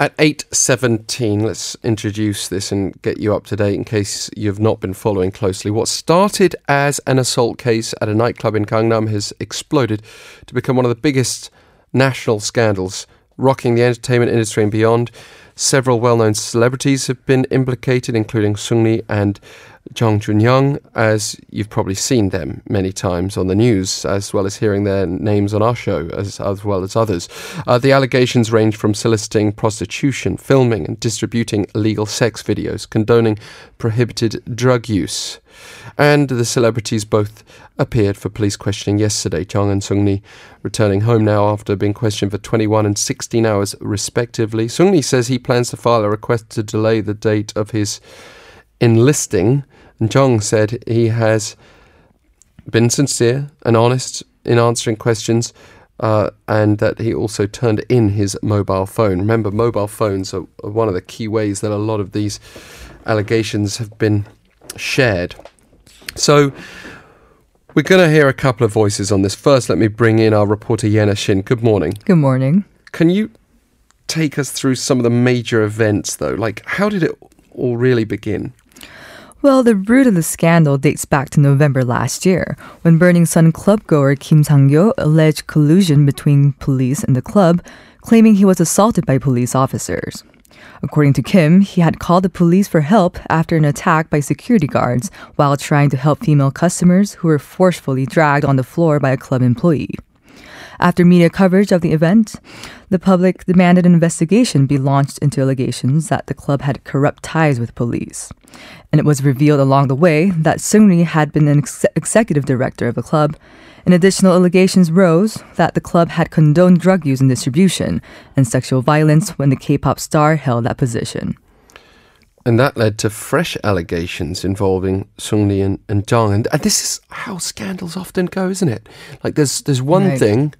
At 8.17, let's introduce this and get you up to date in case you've not been following closely. What started as an assault case at a nightclub in Gangnam has exploded to become one of the biggest national scandals rocking the entertainment industry and beyond. Several well-known celebrities have been implicated, including Seungri and Jung Jun-young, as you've probably seen them many times on the news, as well as hearing their names on our show, as, as well as others. Uh, the allegations range from soliciting prostitution, filming and distributing illegal sex videos, condoning prohibited drug use. And the celebrities both appeared for police questioning yesterday. Jung and Seungri returning home now after being questioned for 21 and 16 hours respectively. Seungri says he plans to file a request to delay the date of his enlisting. And said he has been sincere and honest in answering questions. Uh, and that he also turned in his mobile phone. Remember, mobile phones are, are one of the key ways that a lot of these allegations have been shared. So, we're going to hear a couple of voices on this. First, let me bring in our reporter Yena Shin. Good morning. Good morning. Can you take us through some of the major events, though? Like, how did it all really begin? Well, the root of the scandal dates back to November last year, when Burning Sun club goer Kim Sang-gyo alleged collusion between police and the club, claiming he was assaulted by police officers. According to Kim, he had called the police for help after an attack by security guards while trying to help female customers who were forcefully dragged on the floor by a club employee. After media coverage of the event, the public demanded an investigation be launched into allegations that the club had corrupt ties with police. And it was revealed along the way that Seungri had been an ex- executive director of the club. And additional allegations rose that the club had condoned drug use and distribution and sexual violence when the K-pop star held that position. And that led to fresh allegations involving Seungri and, and Jung. And, and this is how scandals often go, isn't it? Like there's there's one Right. thing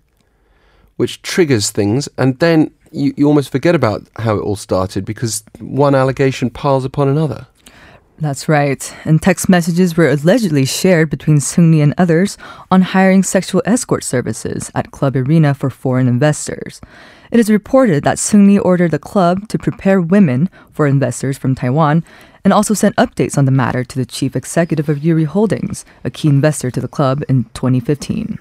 which triggers things, and then you, you almost forget about how it all started because one allegation piles upon another. That's right. And text messages were allegedly shared between Seungri and others on hiring sexual escort services at Club Arena for foreign investors. It is reported that Seungri ordered the club to prepare women for investors from Taiwan and also sent updates on the matter to the chief executive of Yuri Holdings, a key investor to the club in 2015.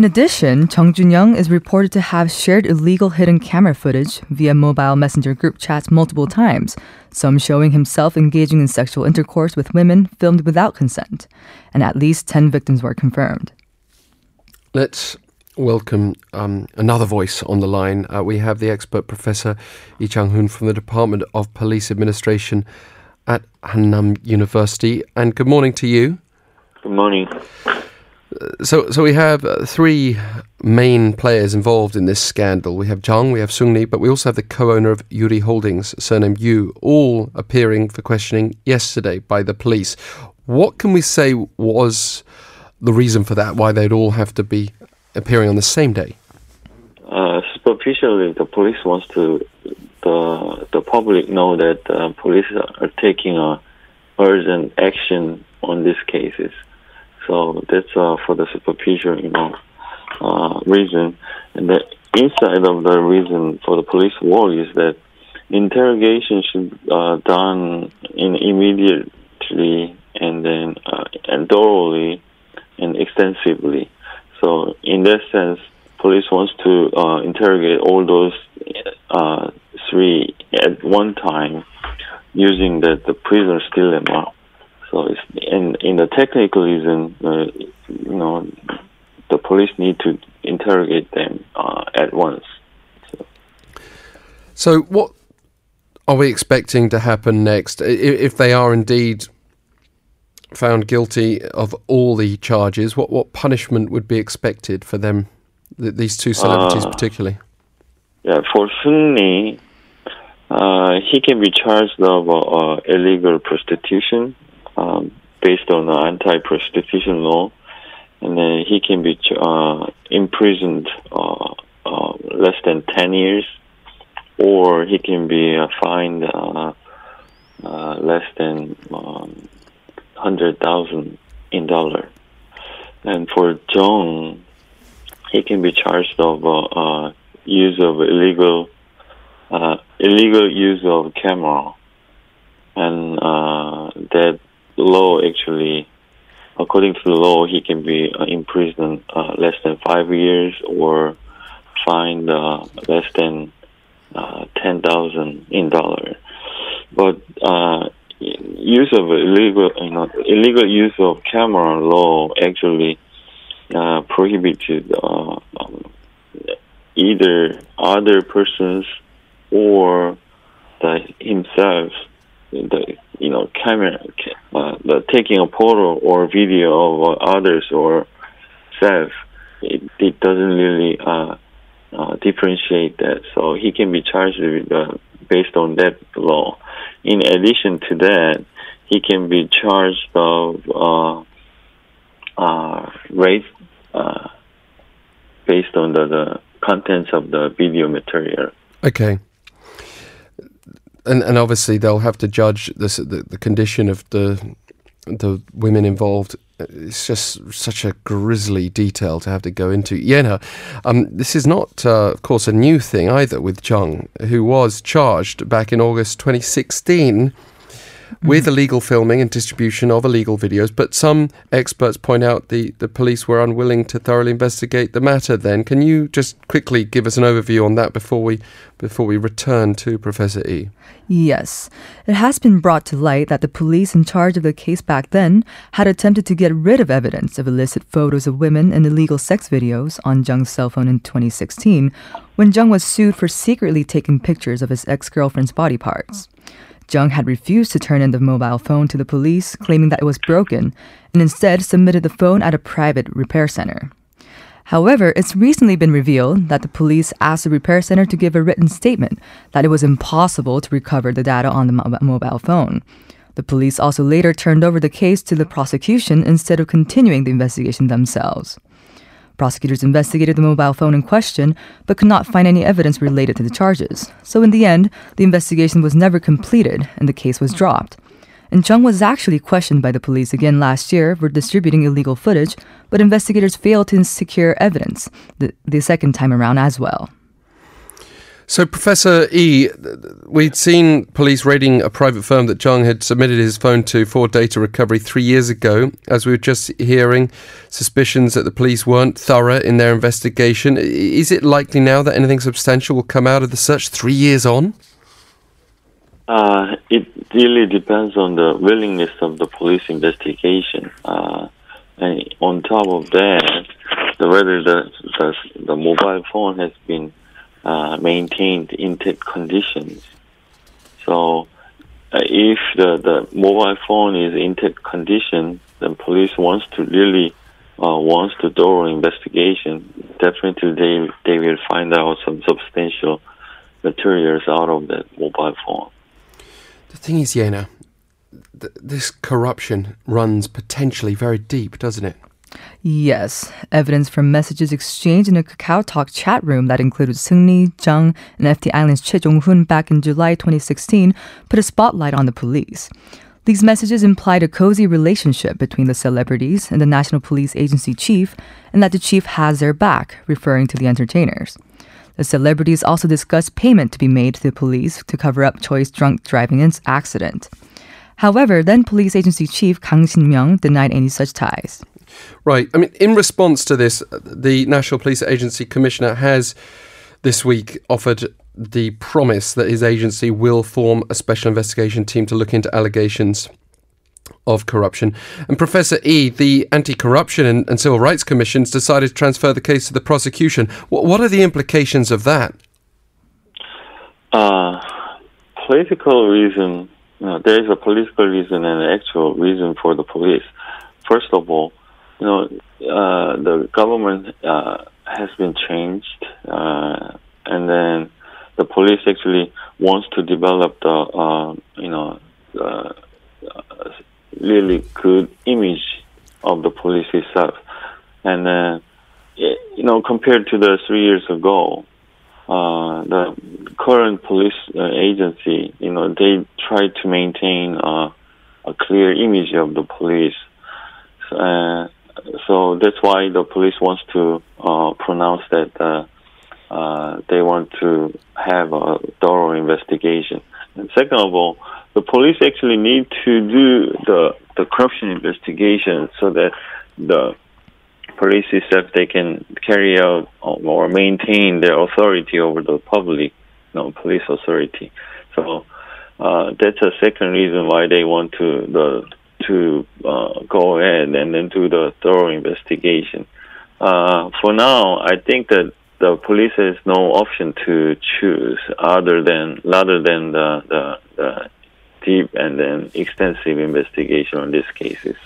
In addition, Chung Jun-young is reported to have shared illegal hidden camera footage via mobile messenger group chats multiple times, some showing himself engaging in sexual intercourse with women filmed without consent, and at least 10 victims were confirmed. Let's welcome um, another voice on the line. Uh, we have the expert Professor Lee Chang-hoon from the Department of Police Administration at Hannam University. And good morning to you. Good morning. So, so we have uh, three main players involved in this scandal. We have Jung, we have Seungri, but we also have the co-owner of Yuri Holdings, surnamed Yu, all appearing for questioning yesterday by the police. What can we say was the reason for that? Why they'd all have to be appearing on the same day? Uh, superficially, the police wants to the the public know that uh, police are taking a urgent action on these cases. So that's uh, for the superficial, you know, uh, reason. And the inside of the reason for the police war is that interrogation should uh, done in immediately and then uh, and thoroughly and extensively. So in that sense, police wants to uh, interrogate all those uh, three at one time using the, the prisoner's dilemma. So in the technical reason, uh, you know, the police need to interrogate them uh, at once. So, what are we expecting to happen next? If they are indeed found guilty of all the charges, what, what punishment would be expected for them, th- these two celebrities Uh, particularly? Yeah, for Seungri, uh, he can be charged of uh, illegal prostitution um, based on the anti-prostitution law, and then he can be uh, imprisoned uh, uh, less than ten years, or he can be uh, fined uh, uh, less than um, hundred thousand in dollar. And for Jong, he can be charged of use of illegal illegal use of camera, and that law actually, according to the law, he can be uh, imprisoned uh, less than five years or fined uh, less than uh, ten thousand in dollar. But uh, use of illegal, you know, illegal use of camera law actually uh, prohibited um, either other persons or the himself the you know camera uh, the taking a photo or video of others or self it, it doesn't really uh, uh, differentiate that so he can be charged with uh, based on that law in addition to that he can be charged of uh, uh, rape uh, based on the, the contents of the video material. Okay. And and obviously they'll have to judge this, the the condition of the the women involved. It's just such a grisly detail to have to go into. Yena, um, this is not, uh, of course, a new thing either with Chung, who was charged back in August 2016 with mm-hmm. illegal filming and distribution of illegal videos. But some experts point out the, the police were unwilling to thoroughly investigate the matter. Then, can you just quickly give us an overview on that before we before we return to Professor E? Yes. It has been brought to light that the police in charge of the case back then had attempted to get rid of evidence of illicit photos of women and illegal sex videos on Jung's cell phone in 2016 when Jung was sued for secretly taking pictures of his ex girlfriend's body parts. Jung had refused to turn in the mobile phone to the police, claiming that it was broken, and instead submitted the phone at a private repair center. However, it's recently been revealed that the police asked the repair center to give a written statement that it was impossible to recover the data on the mo- mobile phone. The police also later turned over the case to the prosecution instead of continuing the investigation themselves. Prosecutors investigated the mobile phone in question, but could not find any evidence related to the charges. So in the end, the investigation was never completed and the case was dropped. And Chung was actually questioned by the police again last year for distributing illegal footage, but investigators failed to secure evidence the, the second time around as well. So, Professor E, we'd seen police raiding a private firm that Jung had submitted his phone to for data recovery three years ago. As we were just hearing, suspicions that the police weren't thorough in their investigation. Is it likely now that anything substantial will come out of the search three years on? Uh, it really depends on the willingness of the police investigation. Uh, and on top of that, whether the, the, the mobile phone has been uh, maintained intact conditions. So, uh, if the, the mobile phone is intact condition, then police wants to really uh, wants to thorough investigation. Definitely, they they will find out some substantial materials out of that mobile phone. The thing is, Yena, th- this corruption runs potentially very deep, doesn't it? Yes, evidence from messages exchanged in a Kakao Talk chat room that included Seungri, Jung, and FT Island's Choi Jong-hoon back in July 2016 put a spotlight on the police. These messages implied a cozy relationship between the celebrities and the National Police Agency chief, and that the chief has their back, referring to the entertainers. The celebrities also discussed payment to be made to the police to cover up Choi's drunk driving accident. However, then police agency chief Kang Shin-myung denied any such ties. Right. I mean, in response to this, the National Police Agency Commissioner has this week offered the promise that his agency will form a special investigation team to look into allegations of corruption. And Professor E, the Anti Corruption and, and, Civil Rights Commissions decided to transfer the case to the prosecution. What, what are the implications of that? Uh, political reason. Uh, there is a political reason and an actual reason for the police. First of all, you know, uh, the government uh, has been changed, uh, and then the police actually wants to develop the, uh, you know, uh, really good image of the police itself, and then, you know, compared to the three years ago, uh, the current police agency, you know, they try to maintain a clear image of the police. So that's why the police wants to uh, pronounce that uh, uh, they want to have a thorough thorough investigation. And second of all, the police actually need to do the the corruption investigation so that the police itself they can carry out or maintain their authority over the public, you know, police authority. So uh, that's a second reason why they want to the to uh, go ahead and then do the thorough investigation. Uh, for now, I think that the police has no option to choose other than rather than the, the, the deep and then extensive investigation on these cases.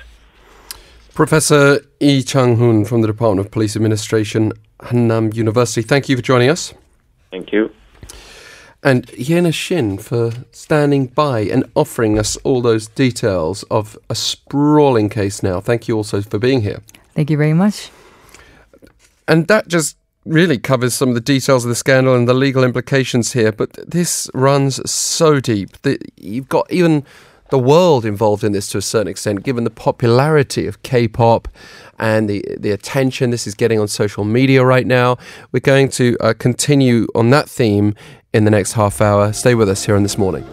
Professor Yi Chang-hoon from the Department of Police Administration, Hannam University. Thank you for joining us. Thank you. And Yena Shin for standing by and offering us all those details of a sprawling case now. Thank you also for being here. Thank you very much. And that just really covers some of the details of the scandal and the legal implications here. But this runs so deep that you've got even the world involved in this to a certain extent, given the popularity of K-pop and the the attention this is getting on social media right now. We're going to uh, continue on that theme in the next half hour. Stay with us here on this morning.